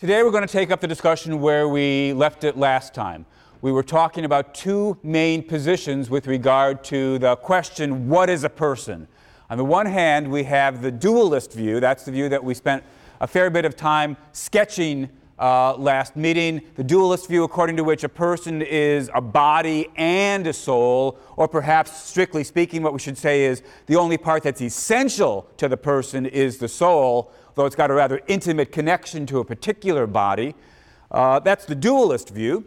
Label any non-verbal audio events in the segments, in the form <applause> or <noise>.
Today we're going to take up the discussion where we left it last time. We were talking about two main positions with regard to the question, what is a person? On the one hand, we have the dualist view. That's the view that we spent a fair bit of time sketching uh, last meeting. The dualist view, according to which a person is a body and a soul, or perhaps strictly speaking, what we should say is the only part that's essential to the person is the soul though it's got a rather intimate connection to a particular body. Uh, that's the dualist view.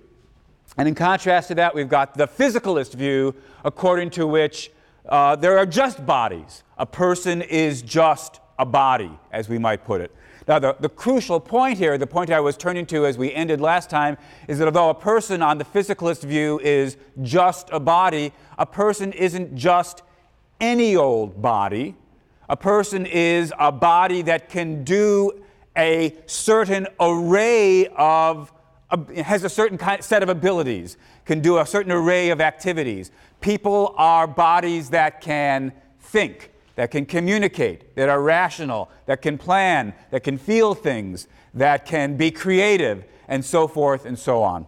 And in contrast to that, we've got the physicalist view, according to which uh, there are just bodies. A person is just a body, as we might put it. Now, the, the crucial point here, the point I was turning to as we ended last time, is that although a person on the physicalist view is just a body, a person isn't just any old body. A person is a body that can do a certain array of, has a certain set of abilities, can do a certain array of activities. People are bodies that can think, that can communicate, that are rational, that can plan, that can feel things, that can be creative, and so forth and so on.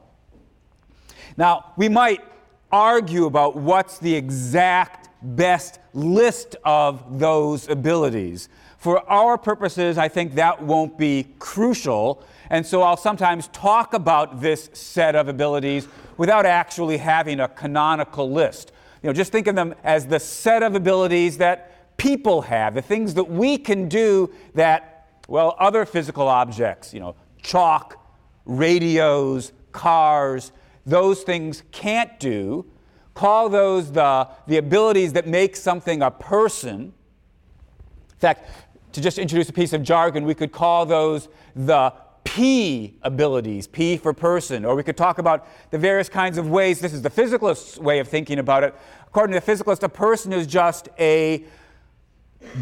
Now, we might argue about what's the exact best list of those abilities. For our purposes, I think that won't be crucial, and so I'll sometimes talk about this set of abilities without actually having a canonical list. You know, just think of them as the set of abilities that people have, the things that we can do that, well, other physical objects, you know, chalk, radios, cars, those things can't do call those the, the abilities that make something a person. In fact, to just introduce a piece of jargon, we could call those the P abilities, P for person, or we could talk about the various kinds of ways. This is the physicalist way of thinking about it. According to the physicalist, a person is just a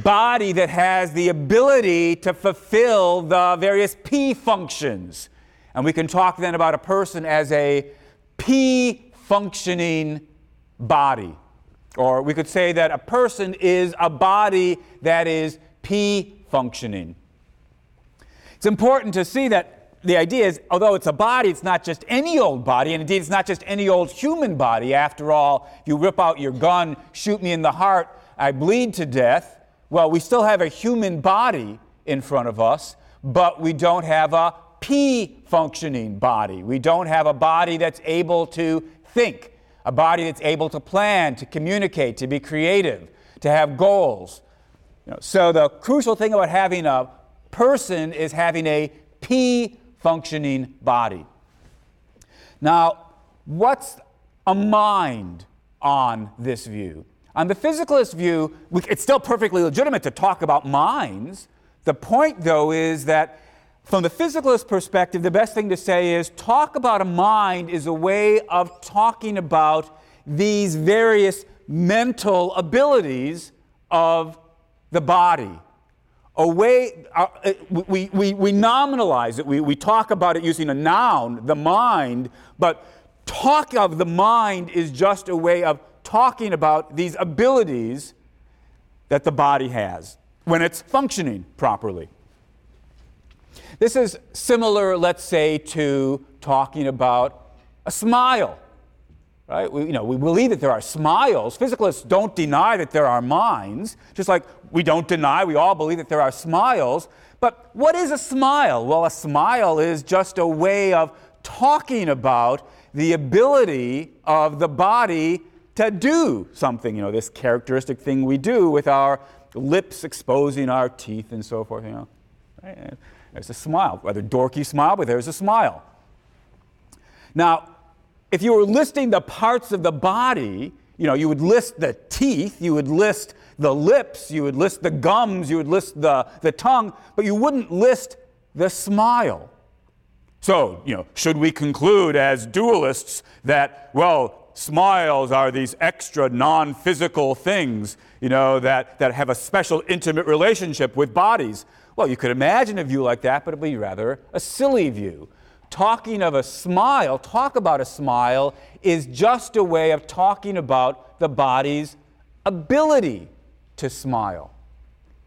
body that has the ability to fulfill the various P functions. And we can talk then about a person as a P functioning body. Or we could say that a person is a body that is P functioning. It's important to see that the idea is, although it's a body, it's not just any old body, and indeed it's not just any old human body. After all, if you rip out your gun, shoot me in the heart, I bleed to death. Well, we still have a human body in front of us, but we don't have a P functioning body. We don't have a body that's able to think a body that's able to plan, to communicate, to be creative, to have goals. You know, so the crucial thing about having a person is having a P functioning body. Now, what's a mind on this view? On the physicalist view, it's still perfectly legitimate to talk about minds. The point, though, is that from the physicalist perspective, the best thing to say is talk about a mind is a way of talking about these various mental abilities of the body. A way, uh, we, we, we nominalize it, we, we talk about it using a noun, the mind, but talk of the mind is just a way of talking about these abilities that the body has when it's functioning properly. This is similar, let's say, to talking about a smile. Right? We, you know, we believe that there are smiles. Physicalists don't deny that there are minds, just like we don't deny, we all believe that there are smiles. But what is a smile? Well, a smile is just a way of talking about the ability of the body to do something, you know, this characteristic thing we do with our lips exposing our teeth and so forth, you know. Right? There's a smile, whether dorky smile, but there's a smile. Now, if you were listing the parts of the body, you know, you would list the teeth, you would list the lips, you would list the gums, you would list the, the tongue, but you wouldn't list the smile. So, you know, should we conclude as dualists that, well, smiles are these extra non physical things, you know, that, that have a special intimate relationship with bodies? Well, you could imagine a view like that, but it would be rather a silly view. Talking of a smile, talk about a smile, is just a way of talking about the body's ability to smile.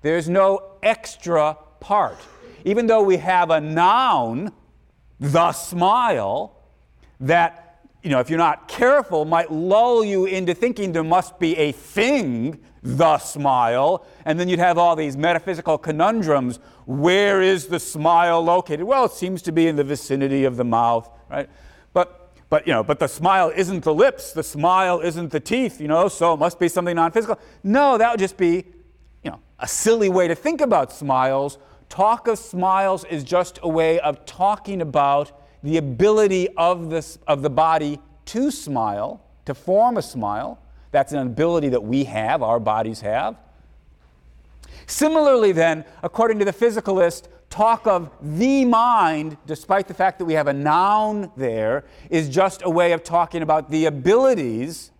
There's no extra part. Even though we have a noun the smile, that, you know, if you're not careful, might lull you into thinking there must be a thing, the smile, and then you'd have all these metaphysical conundrums. Where is the smile located? Well, it seems to be in the vicinity of the mouth, right? But but you know, but the smile isn't the lips, the smile isn't the teeth, you know, so it must be something non-physical. No, that would just be, you know, a silly way to think about smiles. Talk of smiles is just a way of talking about the ability of, this, of the body to smile, to form a smile. That's an ability that we have, our bodies have. Similarly, then, according to the physicalist, talk of the mind, despite the fact that we have a noun there, is just a way of talking about the abilities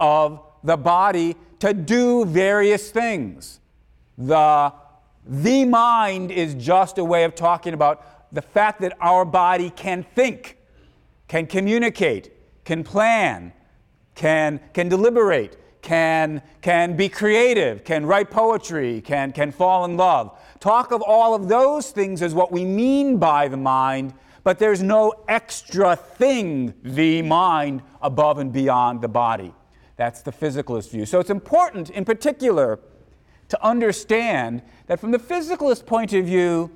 of the body to do various things. The, the mind is just a way of talking about the fact that our body can think, can communicate, can plan, can, can deliberate, can, can be creative, can write poetry, can, can fall in love. Talk of all of those things as what we mean by the mind, but there's no extra thing, the mind, above and beyond the body. That's the physicalist view. So it's important, in particular, to understand that from the physicalist point of view,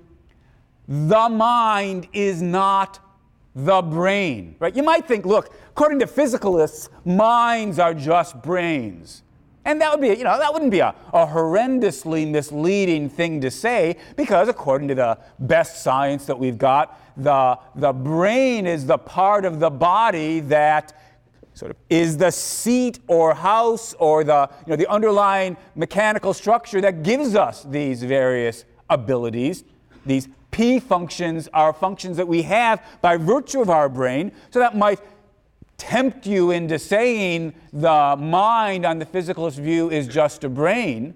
the mind is not the brain, right? You might think, look, according to physicalists, minds are just brains. And that would be, you know, that wouldn't be a, a horrendously misleading thing to say because according to the best science that we've got, the, the brain is the part of the body that sort of is the seat or house or the, you know, the underlying mechanical structure that gives us these various abilities, these P functions are functions that we have by virtue of our brain. So that might tempt you into saying the mind on the physicalist view is just a brain.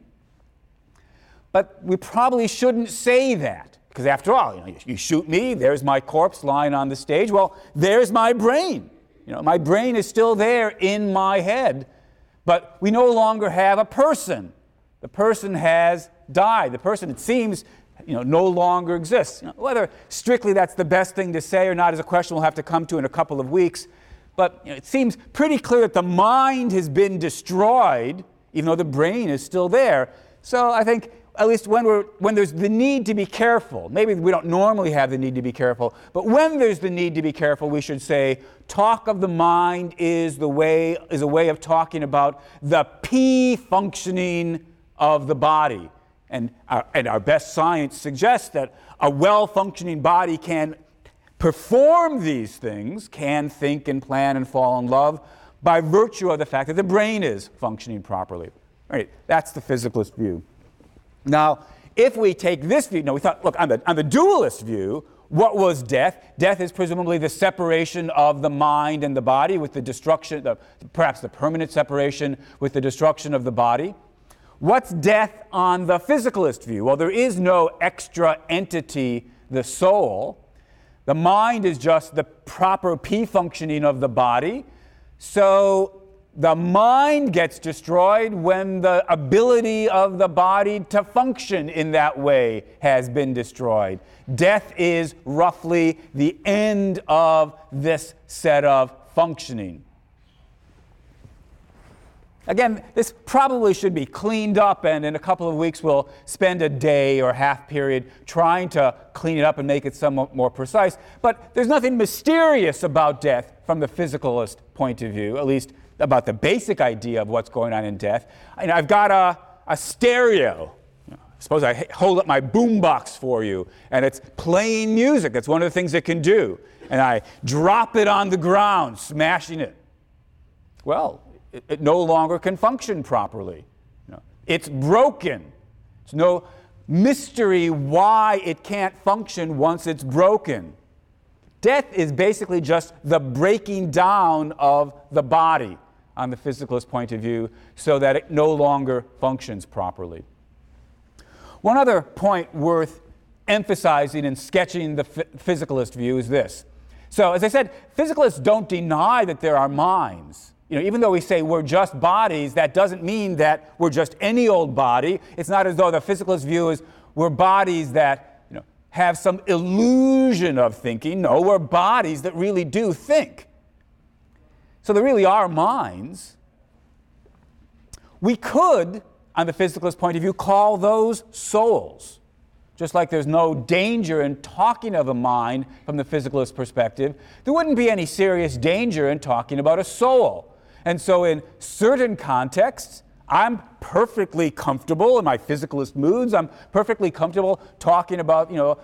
But we probably shouldn't say that. Because after all, you, know, you shoot me, there's my corpse lying on the stage. Well, there's my brain. You know, my brain is still there in my head, but we no longer have a person. The person has died. The person, it seems, you know, no longer exists. You know, whether strictly that's the best thing to say or not is a question we'll have to come to in a couple of weeks. But you know, it seems pretty clear that the mind has been destroyed, even though the brain is still there. So I think at least when, we're, when there's the need to be careful, maybe we don't normally have the need to be careful, but when there's the need to be careful, we should say, talk of the mind is, the way, is a way of talking about the P functioning of the body. And our, and our best science suggests that a well functioning body can perform these things, can think and plan and fall in love by virtue of the fact that the brain is functioning properly. Right? That's the physicalist view. Now, if we take this view, no, we thought, look, on the, on the dualist view, what was death? Death is presumably the separation of the mind and the body with the destruction, the, perhaps the permanent separation with the destruction of the body. What's death on the physicalist view? Well, there is no extra entity, the soul. The mind is just the proper P functioning of the body. So the mind gets destroyed when the ability of the body to function in that way has been destroyed. Death is roughly the end of this set of functioning. Again, this probably should be cleaned up, and in a couple of weeks, we'll spend a day or half period trying to clean it up and make it somewhat more precise. But there's nothing mysterious about death from the physicalist point of view, at least about the basic idea of what's going on in death. And I've got a, a stereo. Suppose I hold up my boombox for you, and it's playing music. That's one of the things it can do. And I drop it on the ground, smashing it. Well, it, it no longer can function properly. You know, it's broken. It's no mystery why it can't function once it's broken. Death is basically just the breaking down of the body on the physicalist point of view so that it no longer functions properly. One other point worth emphasizing and sketching the physicalist view is this. So, as I said, physicalists don't deny that there are minds. You know, even though we say we're just bodies, that doesn't mean that we're just any old body. It's not as though the physicalist view is we're bodies that you know, have some illusion of thinking. No, we're bodies that really do think. So there really are minds. We could, on the physicalist point of view, call those souls. Just like there's no danger in talking of a mind from the physicalist perspective, there wouldn't be any serious danger in talking about a soul. And so, in certain contexts, I'm perfectly comfortable in my physicalist moods. I'm perfectly comfortable talking about, you know,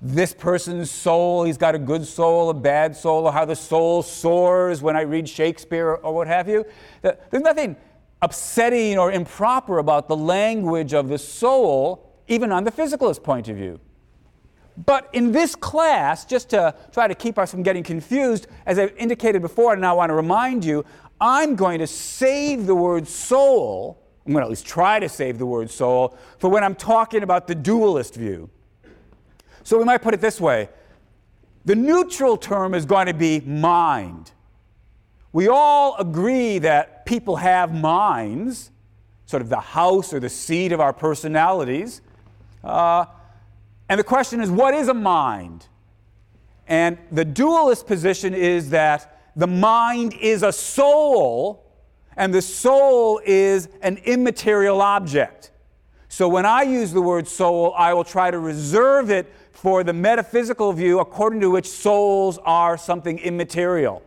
this person's soul. He's got a good soul, a bad soul, or how the soul soars when I read Shakespeare or what have you. There's nothing upsetting or improper about the language of the soul even on the physicalist point of view. But in this class, just to try to keep us from getting confused, as I've indicated before, and I want to remind you, I'm going to save the word soul, I'm going to at least try to save the word soul, for when I'm talking about the dualist view. So we might put it this way the neutral term is going to be mind. We all agree that people have minds, sort of the house or the seat of our personalities. Uh, and the question is, what is a mind? And the dualist position is that the mind is a soul, and the soul is an immaterial object. So when I use the word soul, I will try to reserve it for the metaphysical view according to which souls are something immaterial.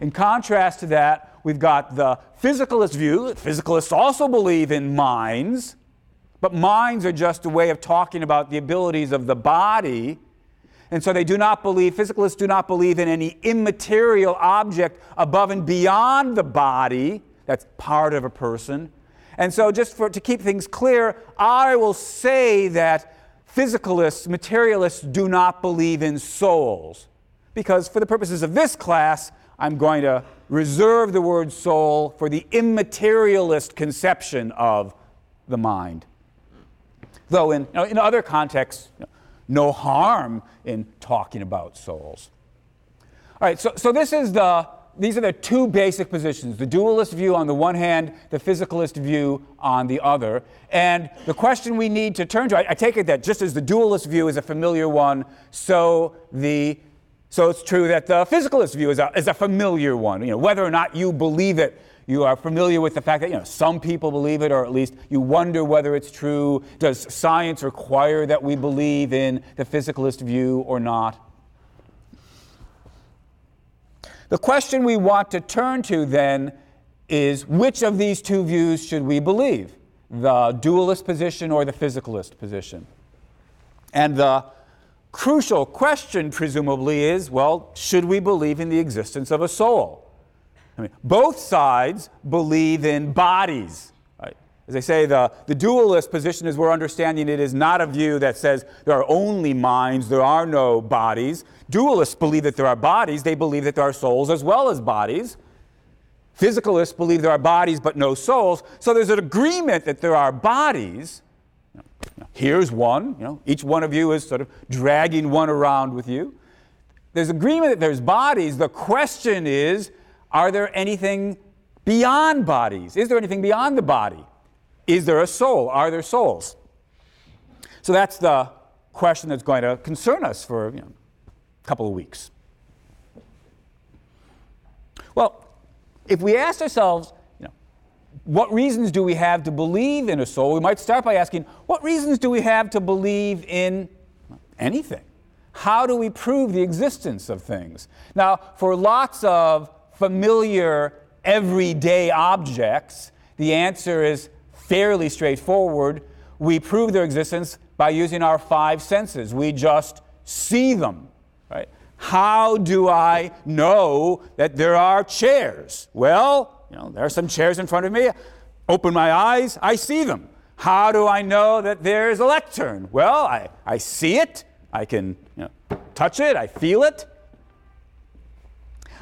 In contrast to that, we've got the physicalist view. Physicalists also believe in minds, but minds are just a way of talking about the abilities of the body. And so they do not believe, physicalists do not believe in any immaterial object above and beyond the body that's part of a person. And so, just for, to keep things clear, I will say that physicalists, materialists, do not believe in souls. Because for the purposes of this class, I'm going to reserve the word soul for the immaterialist conception of the mind. Though in, you know, in other contexts, you know, no harm in talking about souls. All right, so, so this is the, these are the two basic positions the dualist view on the one hand, the physicalist view on the other. And the question we need to turn to, I, I take it that just as the dualist view is a familiar one, so the so it's true that the physicalist view is a, is a familiar one. You know, whether or not you believe it you are familiar with the fact that you know some people believe it, or at least you wonder whether it's true. Does science require that we believe in the physicalist view or not? The question we want to turn to then is which of these two views should we believe? The dualist position or the physicalist position? And the crucial question, presumably, is well, should we believe in the existence of a soul? I mean, both sides believe in bodies. As I say, the, the dualist position, as we're understanding it, is not a view that says there are only minds, there are no bodies. Dualists believe that there are bodies, they believe that there are souls as well as bodies. Physicalists believe there are bodies but no souls. So there's an agreement that there are bodies. Here's one. You know, each one of you is sort of dragging one around with you. There's agreement that there's bodies. The question is, are there anything beyond bodies? Is there anything beyond the body? Is there a soul? Are there souls? So that's the question that's going to concern us for you know, a couple of weeks. Well, if we ask ourselves, you know, what reasons do we have to believe in a soul? We might start by asking, what reasons do we have to believe in anything? How do we prove the existence of things? Now, for lots of familiar, everyday objects? The answer is fairly straightforward. We prove their existence by using our five senses. We just see them, right? How do I know that there are chairs? Well, you know, there are some chairs in front of me. Open my eyes, I see them. How do I know that there's a lectern? Well, I, I see it, I can you know, touch it, I feel it.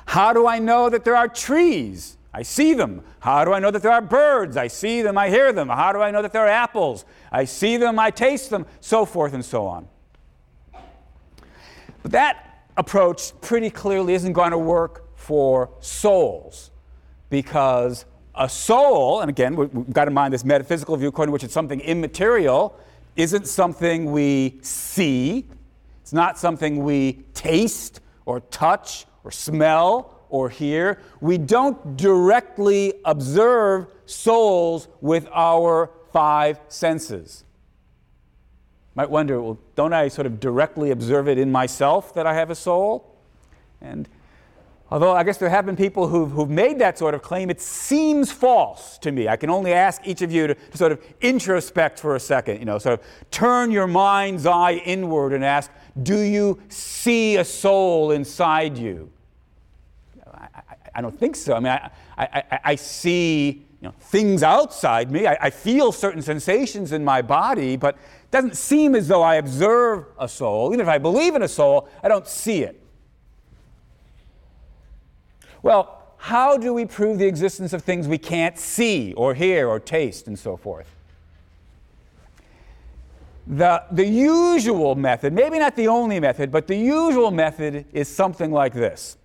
How do I know that there are trees? I see them. How do I know that there are birds? I see them, I hear them. How do I know that there are apples? I see them, I taste them, so forth and so on. But that approach pretty clearly isn't going to work for souls because a soul, and again, we've got in mind this metaphysical view according to which it's something immaterial, isn't something we see, it's not something we taste or touch or smell or hear. We don't directly observe souls with our five senses. Might wonder, well, don't I sort of directly observe it in myself that I have a soul? And although I guess there have been people who've, who've made that sort of claim, it seems false to me. I can only ask each of you to, to sort of introspect for a second, you know, sort of turn your mind's eye inward and ask, do you see a soul inside you? I, don't think so. I mean, I, I, I see you know, things outside me. I, I, feel certain sensations in my body, but it doesn't seem as though I observe a soul. Even if I believe in a soul, I don't see it. Well, how do we prove the existence of things we can't see or hear or taste and so forth? The, the usual method, maybe not the only method, but the usual method is something like this.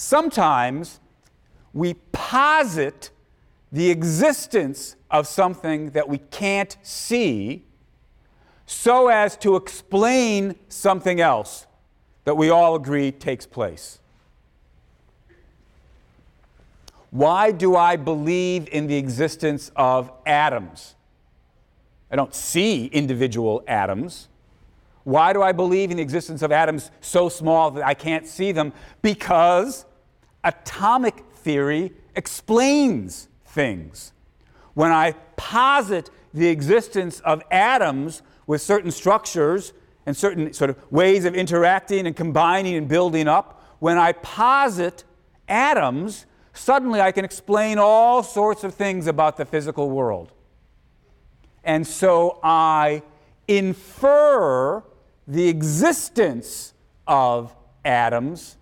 Sometimes we posit the existence of something that we can't see so as to explain something else that we all agree takes place. Why do I believe in the existence of atoms? I don't see individual atoms. Why do I believe in the existence of atoms so small that I can't see them? Because atomic theory explains things. When I posit the existence of atoms with certain structures and certain sort of ways of interacting and combining and building up, when I posit atoms, suddenly I can explain all sorts of things about the physical world. And so I infer the existence of atoms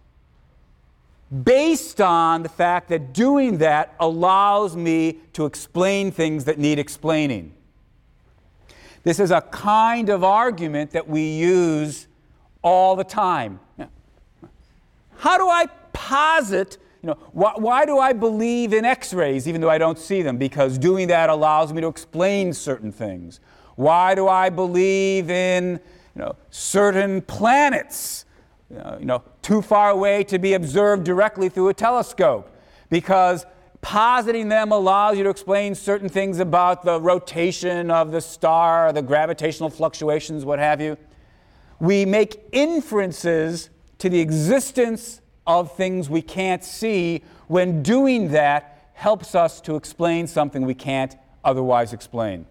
based on the fact that doing that allows me to explain things that need explaining. This is a kind of argument that we use all the time. How do I posit, you know, wh- why do I believe in x rays even though I don't see them? Because doing that allows me to explain certain things. Why do I believe in you know, certain planets? Uh, you know, too far away to be observed directly through a telescope because positing them allows you to explain certain things about the rotation of the star, the gravitational fluctuations, what have you. We make inferences to the existence of things we can't see when doing that helps us to explain something we can't otherwise explain.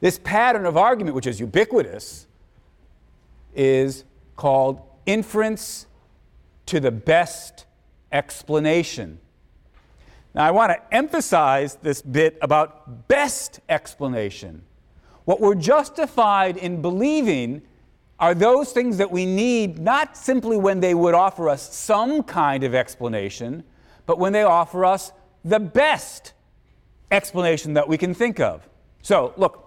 This pattern of argument, which is ubiquitous, is called inference to the best explanation. Now, I want to emphasize this bit about best explanation. What we're justified in believing are those things that we need not simply when they would offer us some kind of explanation, but when they offer us the best explanation that we can think of. So, look,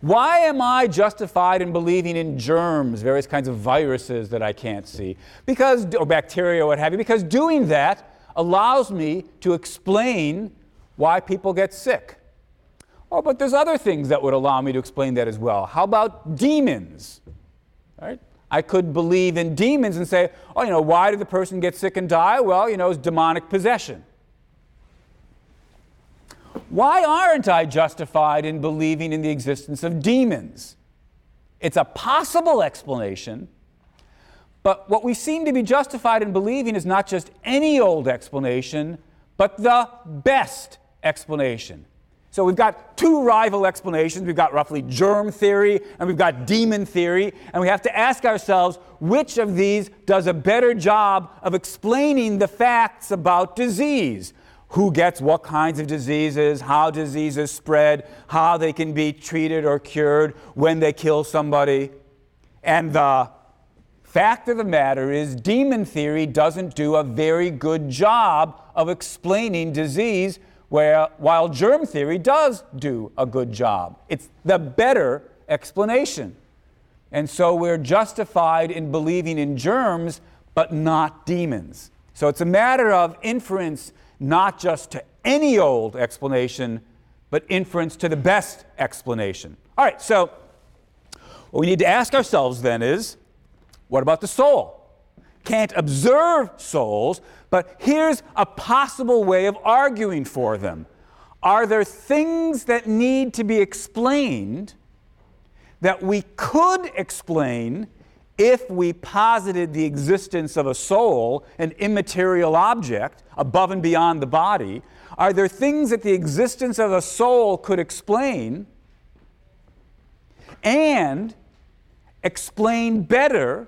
why am I justified in believing in germs, various kinds of viruses that I can't see? Because, or bacteria, or what have you, because doing that allows me to explain why people get sick. Oh, but there's other things that would allow me to explain that as well. How about demons? Right? I could believe in demons and say, oh, you know, why did the person get sick and die? Well, you know, it's demonic possession. Why aren't I justified in believing in the existence of demons? It's a possible explanation, but what we seem to be justified in believing is not just any old explanation, but the best explanation. So we've got two rival explanations. We've got roughly germ theory and we've got demon theory. And we have to ask ourselves which of these does a better job of explaining the facts about disease? Who gets what kinds of diseases, how diseases spread, how they can be treated or cured when they kill somebody. And the fact of the matter is, demon theory doesn't do a very good job of explaining disease, where, while germ theory does do a good job. It's the better explanation. And so we're justified in believing in germs, but not demons. So it's a matter of inference not just to any old explanation, but inference to the best explanation. All right, so what we need to ask ourselves then is what about the soul? Can't observe souls, but here's a possible way of arguing for them. Are there things that need to be explained that we could explain if we posited the existence of a soul, an immaterial object, above and beyond the body? Are there things that the existence of a soul could explain and explain better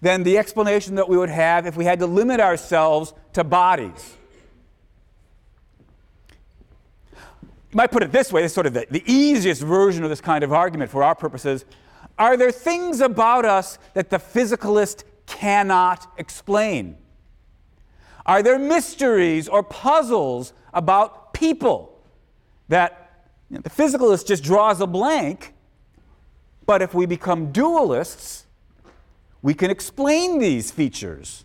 than the explanation that we would have if we had to limit ourselves to bodies? You might put it this way, this is sort of the, the easiest version of this kind of argument for our purposes. Are there things about us that the physicalist cannot explain? Are there mysteries or puzzles about people that you know, the physicalist just draws a blank, but if we become dualists, we can explain these features.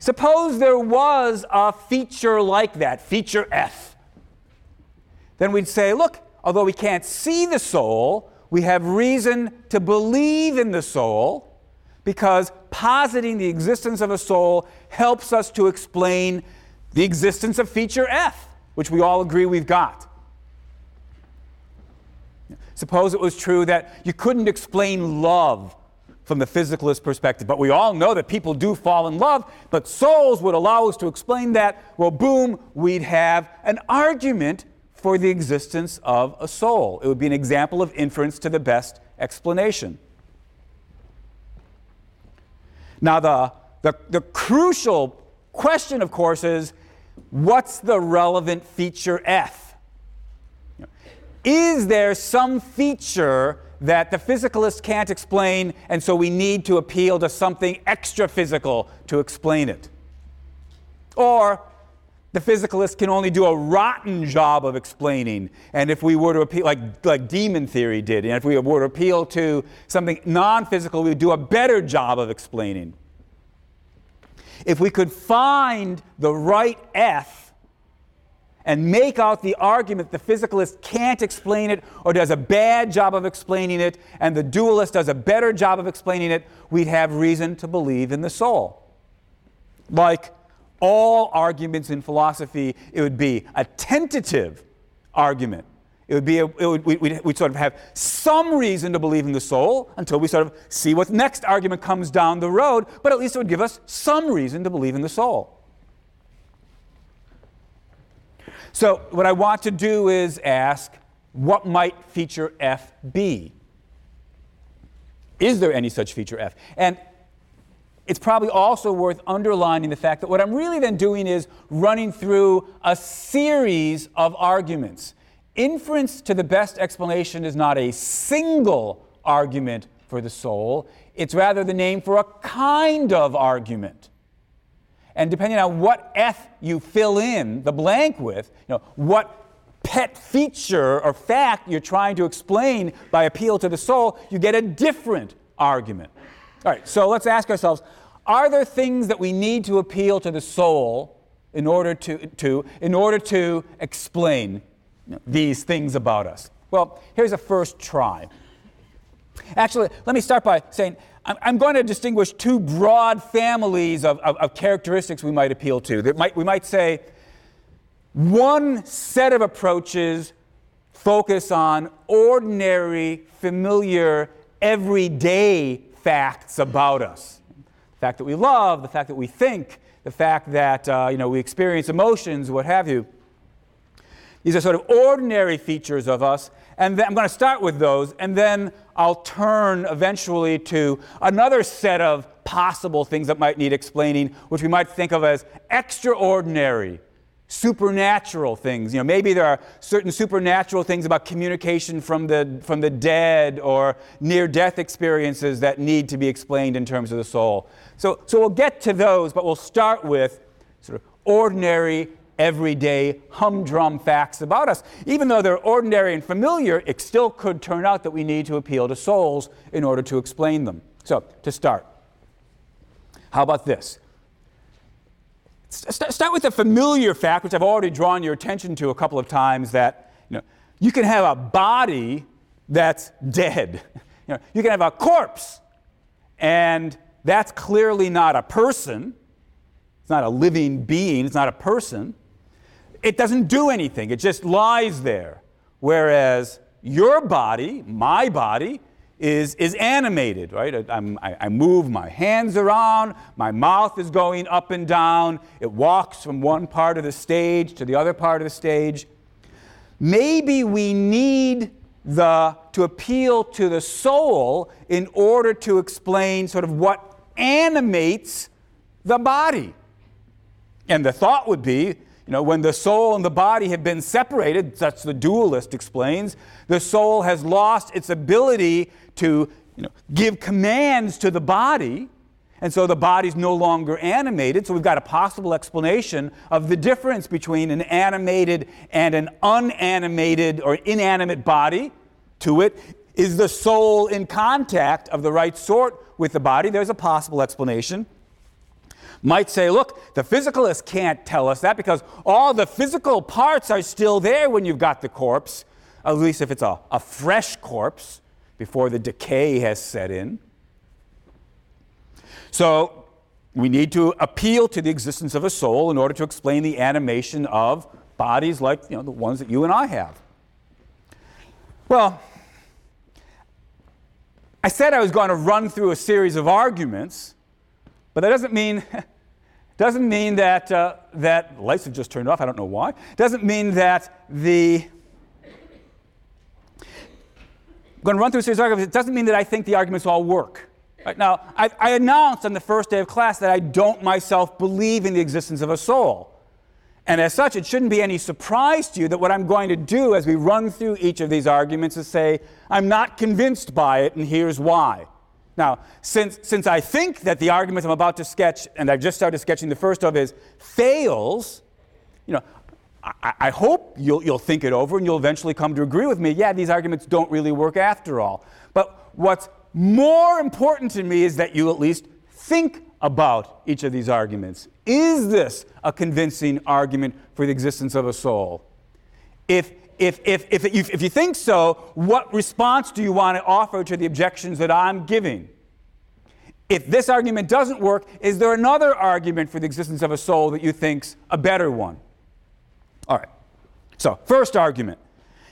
Suppose there was a feature like that, feature F then we'd say, look, although we can't see the soul, we have reason to believe in the soul because positing the existence of a soul helps us to explain the existence of feature F, which we all agree we've got. Suppose it was true that you couldn't explain love from the physicalist perspective, but we all know that people do fall in love, but souls would allow us to explain that. Well, boom, we'd have an argument for the existence of a soul. It would be an example of inference to the best explanation. Now, the, the, the crucial question, of course, is what's the relevant feature F? Is there some feature that the physicalist can't explain, and so we need to appeal to something extra physical to explain it? Or the physicalist can only do a rotten job of explaining. And if we were to appeal, like, like demon theory did, and if we were to appeal to something non physical, we would do a better job of explaining. If we could find the right F and make out the argument the physicalist can't explain it or does a bad job of explaining it, and the dualist does a better job of explaining it, we'd have reason to believe in the soul. Like all arguments in philosophy, it would be a tentative argument. It would be, a, it would, we'd, we'd, sort of have some reason to believe in the soul until we sort of see what next argument comes down the road, but at least it would give us some reason to believe in the soul. So, what I want to do is ask what might feature F be? Is there any such feature F? And it's probably also worth underlining the fact that what I'm really then doing is running through a series of arguments. Inference to the best explanation is not a single argument for the soul, it's rather the name for a kind of argument. And depending on what F you fill in the blank with, you know, what pet feature or fact you're trying to explain by appeal to the soul, you get a different argument. All right, so let's ask ourselves are there things that we need to appeal to the soul in order to, to, in order to explain these things about us? Well, here's a first try. Actually, let me start by saying I'm, I'm going to distinguish two broad families of, of, of characteristics we might appeal to. That might, we might say one set of approaches focus on ordinary, familiar, everyday facts about us. The fact that we love, the fact that we think, the fact that uh, you know, we experience emotions, what have you. These are sort of ordinary features of us. And I'm going to start with those, and then I'll turn eventually to another set of possible things that might need explaining, which we might think of as extraordinary supernatural things. You know, maybe there are certain supernatural things about communication from the, from the dead or near death experiences that need to be explained in terms of the soul. So, so we'll get to those, but we'll start with sort of ordinary, everyday, humdrum facts about us. Even though they're ordinary and familiar, it still could turn out that we need to appeal to souls in order to explain them. So, to start, how about this? Start with a familiar fact, which I've already drawn your attention to a couple of times that you, know, you can have a body that's dead. <laughs> You, know, you can have a corpse, and that's clearly not a person. It's not a living being, it's not a person. It doesn't do anything, it just lies there. Whereas your body, my body, is, is animated, right? I, I, move my hands around, my mouth is going up and down, it walks from one part of the stage to the other part of the stage. Maybe we need the, to appeal to the soul in order to explain sort of what animates the body. And the thought would be you know, when the soul and the body have been separated, that's the dualist explains, the soul has lost its ability to you know, give commands to the body, and so the body's no longer animated. So we've got a possible explanation of the difference between an animated and an unanimated or inanimate body. To it, is the soul in contact of the right sort with the body? There's a possible explanation might say, look, the physicalist can't tell us that because all the physical parts are still there when you've got the corpse, at least if it's a, a fresh corpse before the decay has set in. So we need to appeal to the existence of a soul in order to explain the animation of bodies like you know, the ones that you and I have. Well, I said I was going to run through a series of arguments, but that doesn't mean <laughs> Doesn't mean that, uh, that lights have just turned off, I don't know why. Doesn't mean that the. I'm going to run through a series of arguments. It doesn't mean that I think the arguments all work. Right now, I, I announced on the first day of class that I don't myself believe in the existence of a soul. And as such, it shouldn't be any surprise to you that what I'm going to do as we run through each of these arguments is say, I'm not convinced by it, and here's why. Now, since, since I think that the argument I'm about to sketch, and I've just started sketching the first of, is fails, you know, I, I hope you'll, you'll think it over and you'll eventually come to agree with me. Yeah, these arguments don't really work after all. But what's more important to me is that you at least think about each of these arguments. Is this a convincing argument for the existence of a soul? If if, if, if, if, you think so, what response do you want to offer to the objections that I'm giving? If this argument doesn't work, is there another argument for the existence of a soul that you think's a better one? So, first argument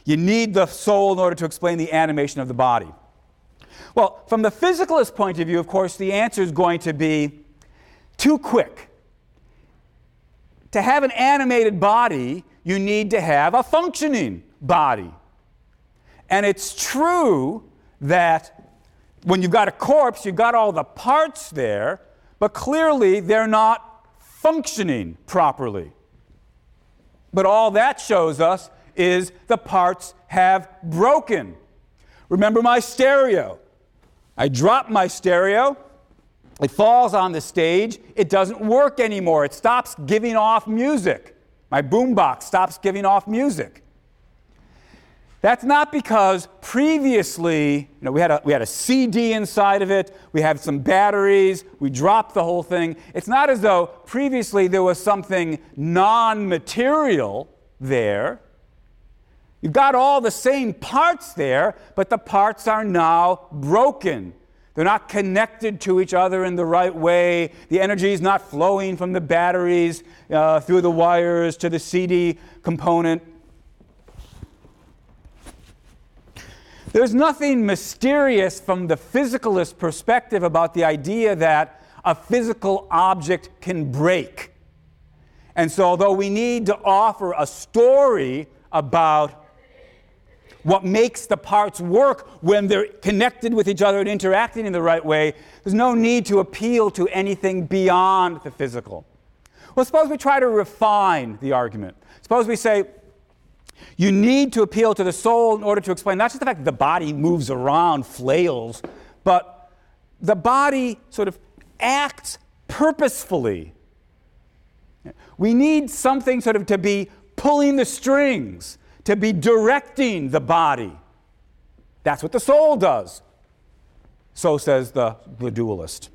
you need the soul in order to explain the animation of the body. Well, from the physicalist point of view, of course, the answer is going to be too quick. To have an animated body, you need to have a functioning body. And it's true that when you've got a corpse, you've got all the parts there, but clearly they're not functioning properly. But all that shows us is the parts have broken. Remember my stereo. I drop my stereo, it falls on the stage, it doesn't work anymore, it stops giving off music. My boombox stops giving off music. That's not because previously, you know, we had, a, we had a CD inside of it, we had some batteries, we dropped the whole thing. It's not as though previously there was something non material there. You've got all the same parts there, but the parts are now broken. They're not connected to each other in the right way. The energy is not flowing from the batteries uh, through the wires to the CD component. There's nothing mysterious from the physicalist perspective about the idea that a physical object can break. And so, although we need to offer a story about what makes the parts work when they're connected with each other and interacting in the right way. There's no need to appeal to anything beyond the physical. Well, suppose we try to refine the argument. Suppose we say, you need to appeal to the soul in order to explain not just the fact that the body moves around, flails, but the body sort of acts purposefully. We need something sort of to be pulling the strings, to be directing the body. That's what the soul does. So says the, the dualist.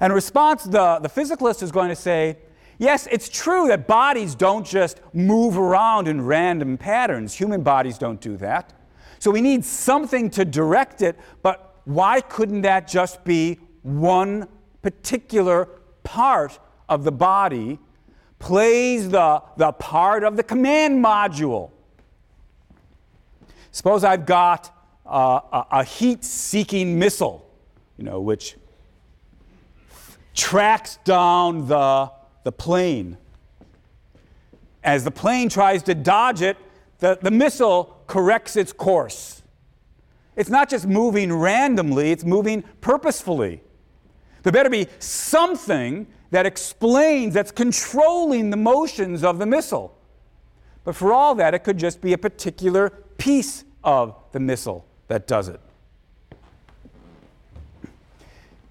And in response, the, the physicalist is going to say, yes, it's true that bodies don't just move around in random patterns. Human bodies don't do that. So we need something to direct it, but why couldn't that just be one particular part of the body plays the, the part of the command module? Suppose I've got uh, a, a heat seeking missile, you know, which tracks down the, the plane. As the plane tries to dodge it, the, the missile corrects its course. It's not just moving randomly, it's moving purposefully. There better be something that explains, that's controlling the motions of the missile. But for all that, it could just be a particular piece of the missile that does it.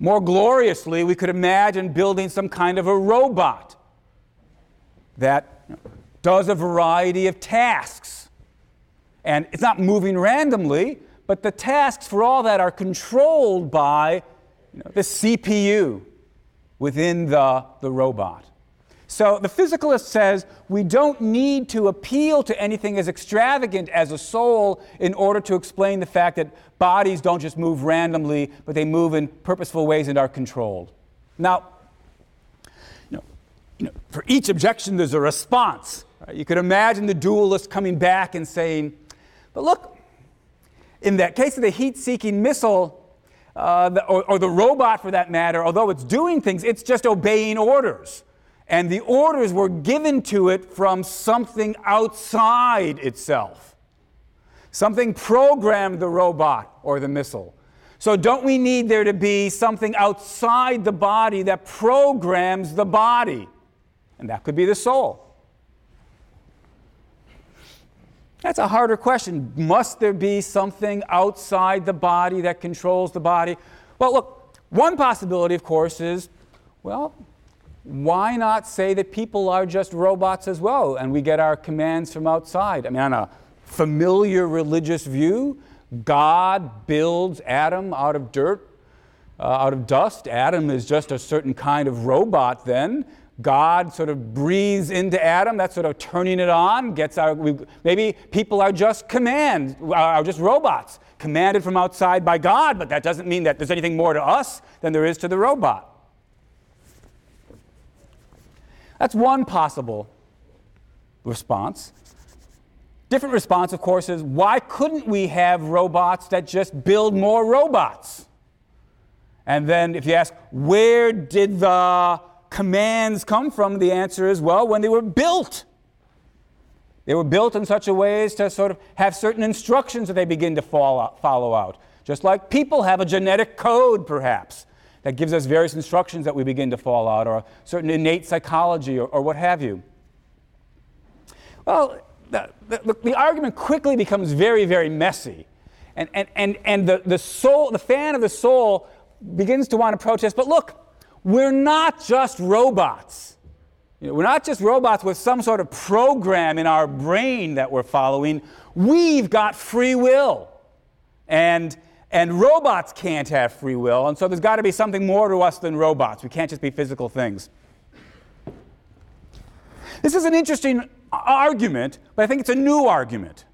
More gloriously, we could imagine building some kind of a robot that does a variety of tasks. And it's not moving randomly, but the tasks for all that are controlled by you know, the CPU within the, the robot. So the physicalist says we don't need to appeal to anything as extravagant as a soul in order to explain the fact that bodies don't just move randomly, but they move in purposeful ways and are controlled. Now, you know, you know, for each objection, there's a response. Right? You could imagine the dualist coming back and saying, but look, in that case of the heat seeking missile, uh, the, or, or the robot for that matter, although it's doing things, it's just obeying orders and the orders were given to it from something outside itself. Something programmed the robot or the missile. So, don't we need there to be something outside the body that programs the body? And that could be the soul. That's a harder question. Must there be something outside the body that controls the body? Well, look, one possibility, of course, is well, why not say that people are just robots as well and we get our commands from outside? I mean, on a familiar religious view, God builds Adam out of dirt, uh, out of dust. Adam is just a certain kind of robot then. God sort of breathes into Adam, that's sort of turning it on, gets our, we, maybe people are just command, are just robots, commanded from outside by God, but that doesn't mean that there's anything more to us than there is to the robot. That's one possible response. Different response, of course, is why couldn't we have robots that just build more robots? And then if you ask, where did the commands come from? The answer is, well, when they were built. They were built in such a way as to sort of have certain instructions that they begin to follow out. Just like people have a genetic code, perhaps that gives us various instructions that we begin to fall out, or certain innate psychology, or, or what have you. Well, the, the, the, argument quickly becomes very, very messy. And, and, and, and the, the soul, the fan of the soul begins to want to protest, but look, we're not just robots. You know, we're not just robots with some sort of program in our brain that we're following. We've got free will. And and robots can't have free will, and so there's got to be something more to us than robots. We can't just be physical things. This is an interesting argument, but I think it's a new argument.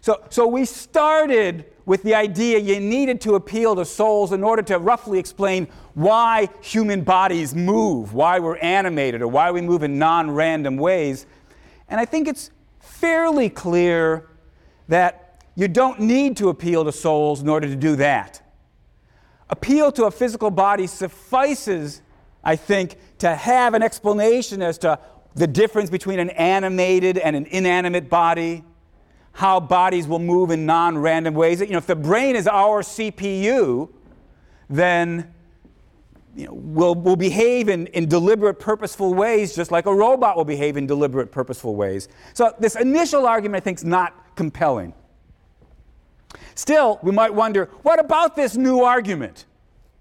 So, so we started with the idea you needed to appeal to souls in order to roughly explain why human bodies move, why we're animated, or why we move in non random ways. And I think it's fairly clear that you don't need to appeal to souls in order to do that. Appeal to a physical body suffices, I think, to have an explanation as to the difference between an animated and an inanimate body, how bodies will move in non random ways. You know, if the brain is our CPU, then you know, will will behave in, in deliberate, purposeful ways, just like a robot will behave in deliberate, purposeful ways. So, this initial argument, I think, is not compelling. Still, we might wonder what about this new argument?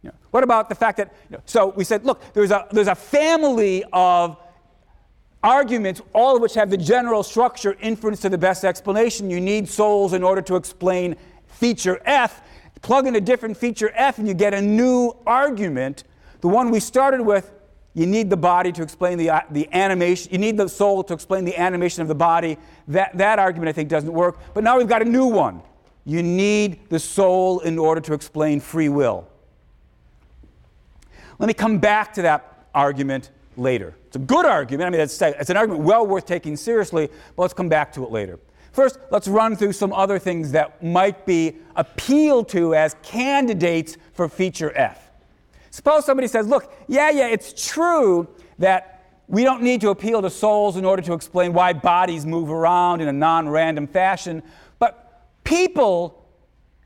You know, what about the fact that, you know, so we said, look, there's a, there's a family of arguments, all of which have the general structure inference to the best explanation. You need souls in order to explain feature F. Plug in a different feature F, and you get a new argument. The one we started with, you need the body to explain the, uh, the animation, you need the soul to explain the animation of the body. That, that argument, I think, doesn't work. But now we've got a new one. You need the soul in order to explain free will. Let me come back to that argument later. It's a good argument. I mean, it's, it's an argument well worth taking seriously, but let's come back to it later. First, let's run through some other things that might be appealed to as candidates for feature F. Suppose somebody says, look, yeah, yeah, it's true that we don't need to appeal to souls in order to explain why bodies move around in a non random fashion, people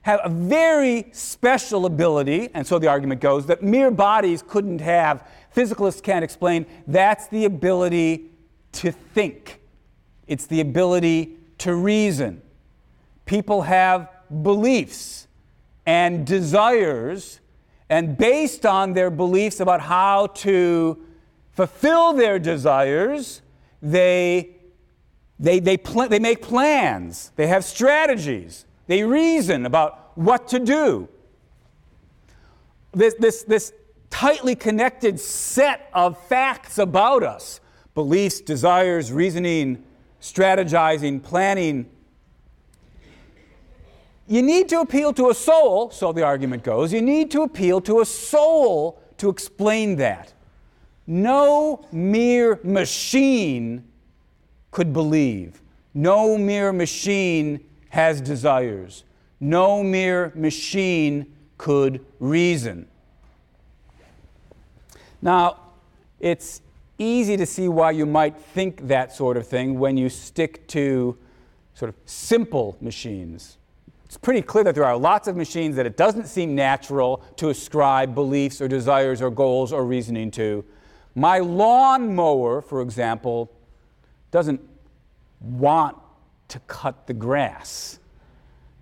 have a very special ability, and so the argument goes, that mere bodies couldn't have, physicalists can't explain. That's the ability to think, it's the ability to reason. People have beliefs and desires, and based on their beliefs about how to fulfill their desires, they, they, they, pl- they make plans, they have strategies, they reason about what to do. This, this, this tightly connected set of facts about us beliefs, desires, reasoning, strategizing, planning. You need to appeal to a soul, so the argument goes. You need to appeal to a soul to explain that. No mere machine could believe. No mere machine has desires. No mere machine could reason. Now, it's easy to see why you might think that sort of thing when you stick to sort of simple machines. It's pretty clear that there are lots of machines that it doesn't seem natural to ascribe beliefs or desires or goals or reasoning to. My lawnmower, for example, doesn't want to cut the grass.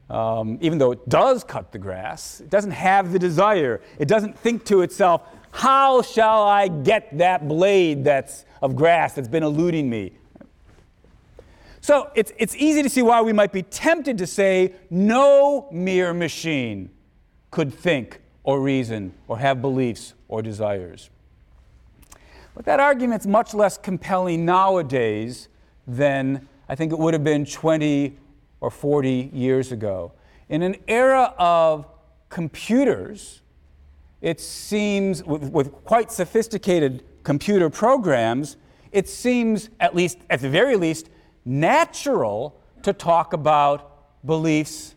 Um, even though it does cut the grass, it doesn't have the desire. It doesn't think to itself, how shall I get that blade that's of grass that's been eluding me? So it's, it's easy to see why we might be tempted to say no mere machine could think or reason or have beliefs or desires. But that argument's much less compelling nowadays than I think it would have been 20 or 40 years ago. In an era of computers, it seems, with, with, quite sophisticated computer programs, it seems, at least, at the very least, natural to talk about beliefs,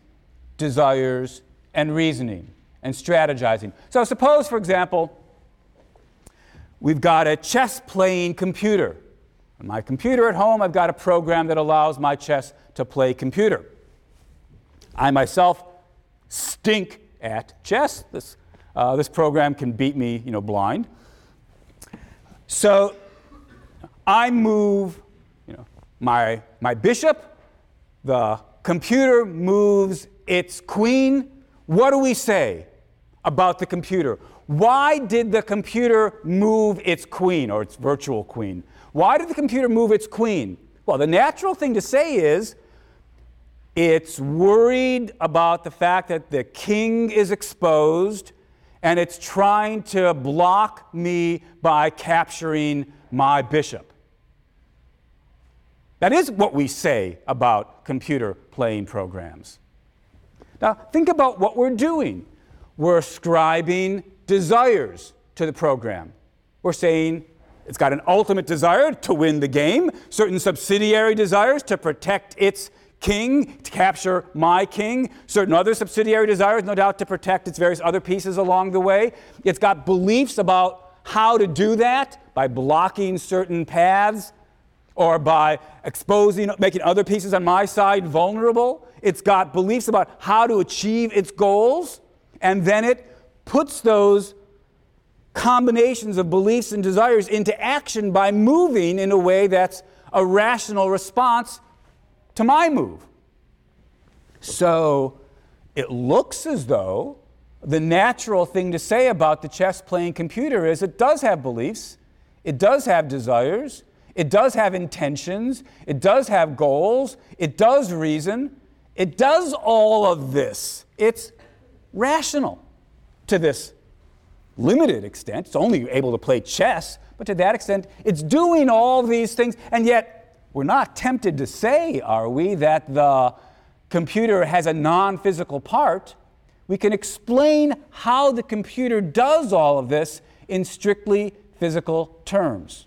desires, and reasoning and strategizing. So, suppose, for example, We've got a chess playing computer. On my computer at home, I've got a program that allows my chess to play computer. I myself stink at chess. This, uh, this program can beat me, you know, blind. So I move, you know, my, my bishop. The computer moves its queen. What do we say about the computer? Why did the computer move its queen or its virtual queen? Why did the computer move its queen? Well, the natural thing to say is it's worried about the fact that the king is exposed and it's trying to block me by capturing my bishop. That is what we say about computer playing programs. Now, think about what we're doing. We're ascribing desires to the program. We're saying it's got an ultimate desire to win the game, certain subsidiary desires to protect its king, to capture my king, certain other subsidiary desires, no doubt, to protect its various other pieces along the way. It's got beliefs about how to do that by blocking certain paths or by exposing, making other pieces on my side vulnerable. It's got beliefs about how to achieve its goals, and then it puts those combinations of beliefs and desires into action by moving in a way that's a rational response to my move. So it looks as though the natural thing to say about the chess playing computer is it does have beliefs, it does have desires, it does have intentions, it does have goals, it does reason, it does all of this. It's rational to this limited extent. It's only able to play chess, but to that extent, it's doing all these things. And yet, we're not tempted to say, are we, that the computer has a non physical part, we can explain how the computer does all of this in strictly physical terms.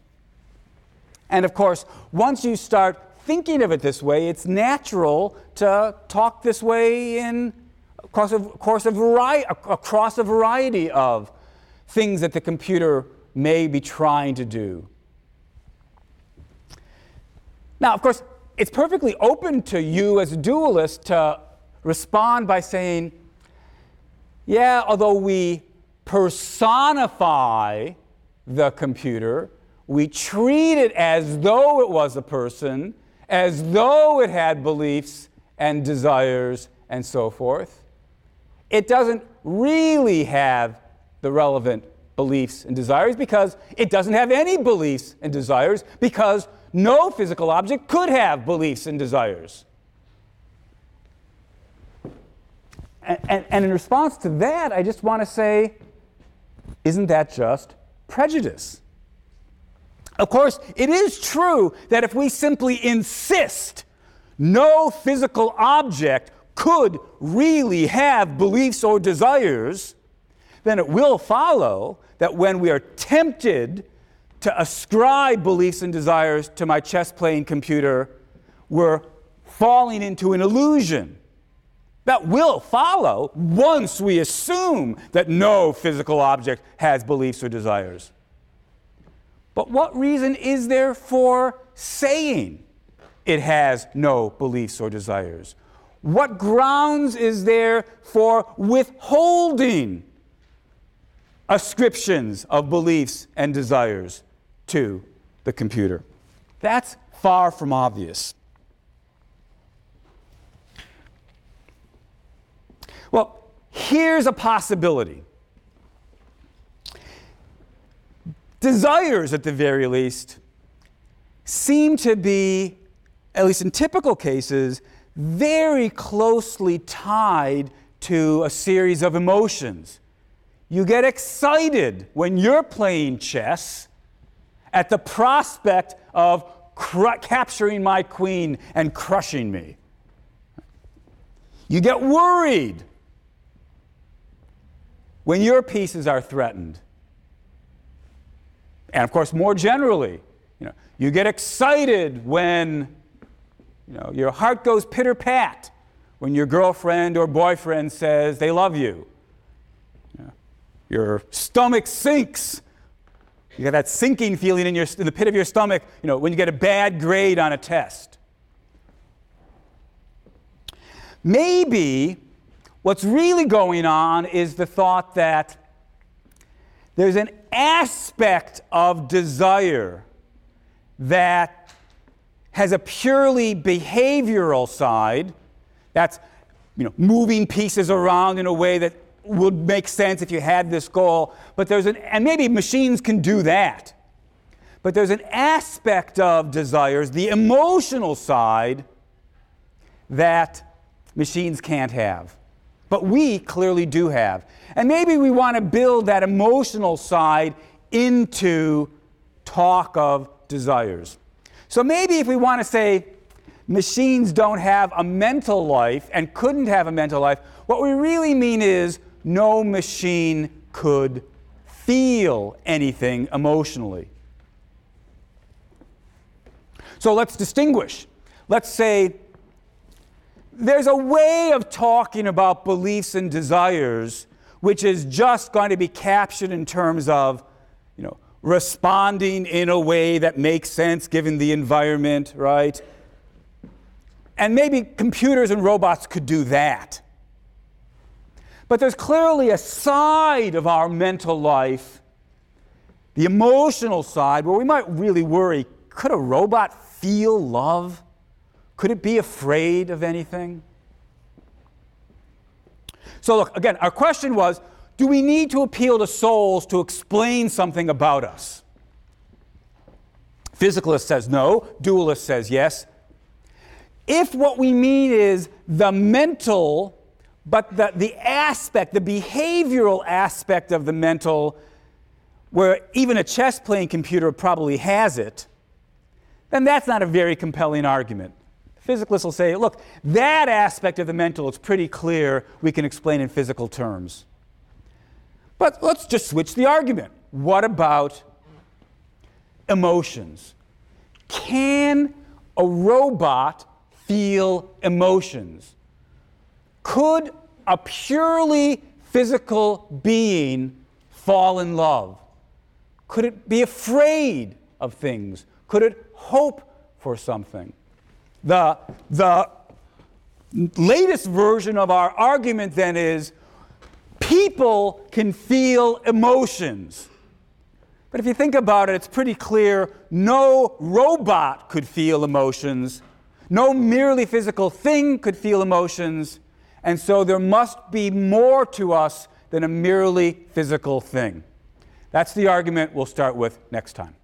And of course, once you start thinking of it this way, it's natural to talk this way in across a, across a, variety, across a variety of things that the computer may be trying to do. Now, of course, it's perfectly open to you as a dualist to respond by saying, yeah, although we personify the computer, we treat it as though it was a person, as though it had beliefs and desires and so forth. It doesn't really have the relevant beliefs and desires because it doesn't have any beliefs and desires because no physical object could have beliefs and desires. And, and, and in response to that, I just want to say, isn't that just prejudice? Of course, it is true that if we simply insist no physical object could really have beliefs or desires, then it will follow that when we are tempted to ascribe beliefs and desires to my chess playing computer, we're falling into an illusion. That will follow once we assume that no physical object has beliefs or desires. But what reason is there for saying it has no beliefs or desires? What grounds is there for withholding ascriptions of beliefs and desires to the computer? That's far from obvious. Well, here's a possibility. desires, at the very least, seem to be, at least in typical cases, very closely tied to a series of emotions. You get excited when you're playing chess at the prospect of capturing my queen and crushing me. You get worried when your pieces are threatened. And of course, more generally, you know, you get excited when you know, your heart goes pitter pat when your girlfriend or boyfriend says they love you. you know, your stomach sinks. You get that sinking feeling in, your, in the pit of your stomach you know, when you get a bad grade on a test. Maybe what's really going on is the thought that there's an aspect of desire that has a purely behavioral side. That's you know, moving pieces around in a way that would make sense if you had this goal. But there's an, and maybe machines can do that. But there's an aspect of desires, the emotional side, that machines can't have but we clearly do have. And maybe we want to build that emotional side into talk of desires. So maybe if we want to say machines don't have a mental life and couldn't have a mental life, what we really mean is no machine could feel anything emotionally. So let's distinguish. Let's say there's a way of talking about beliefs and desires which is just going to be captured in terms of, you know, responding in a way that makes sense given the environment, right? And maybe computers and robots could do that. But there's clearly a side of our mental life, the emotional side, where we might really worry could a robot feel love? Could it be afraid of anything? So, look, again, our question was do we need to appeal to souls to explain something about us? Physicalist says no, dualist says yes. If what we mean is the mental, but the, the aspect, the behavioral aspect of the mental, where even a chess playing computer probably has it, then that's not a very compelling argument. Physicalists will say, look, that aspect of the mental is pretty clear. We can explain in physical terms. But let's just switch the argument. What about emotions? Can a robot feel emotions? Could a purely physical being fall in love? Could it be afraid of things? Could it hope for something? The, the latest version of our argument then is people can feel emotions. But if you think about it, it's pretty clear no robot could feel emotions, no merely physical thing could feel emotions, and so there must be more to us than a merely physical thing. That's the argument we'll start with next time.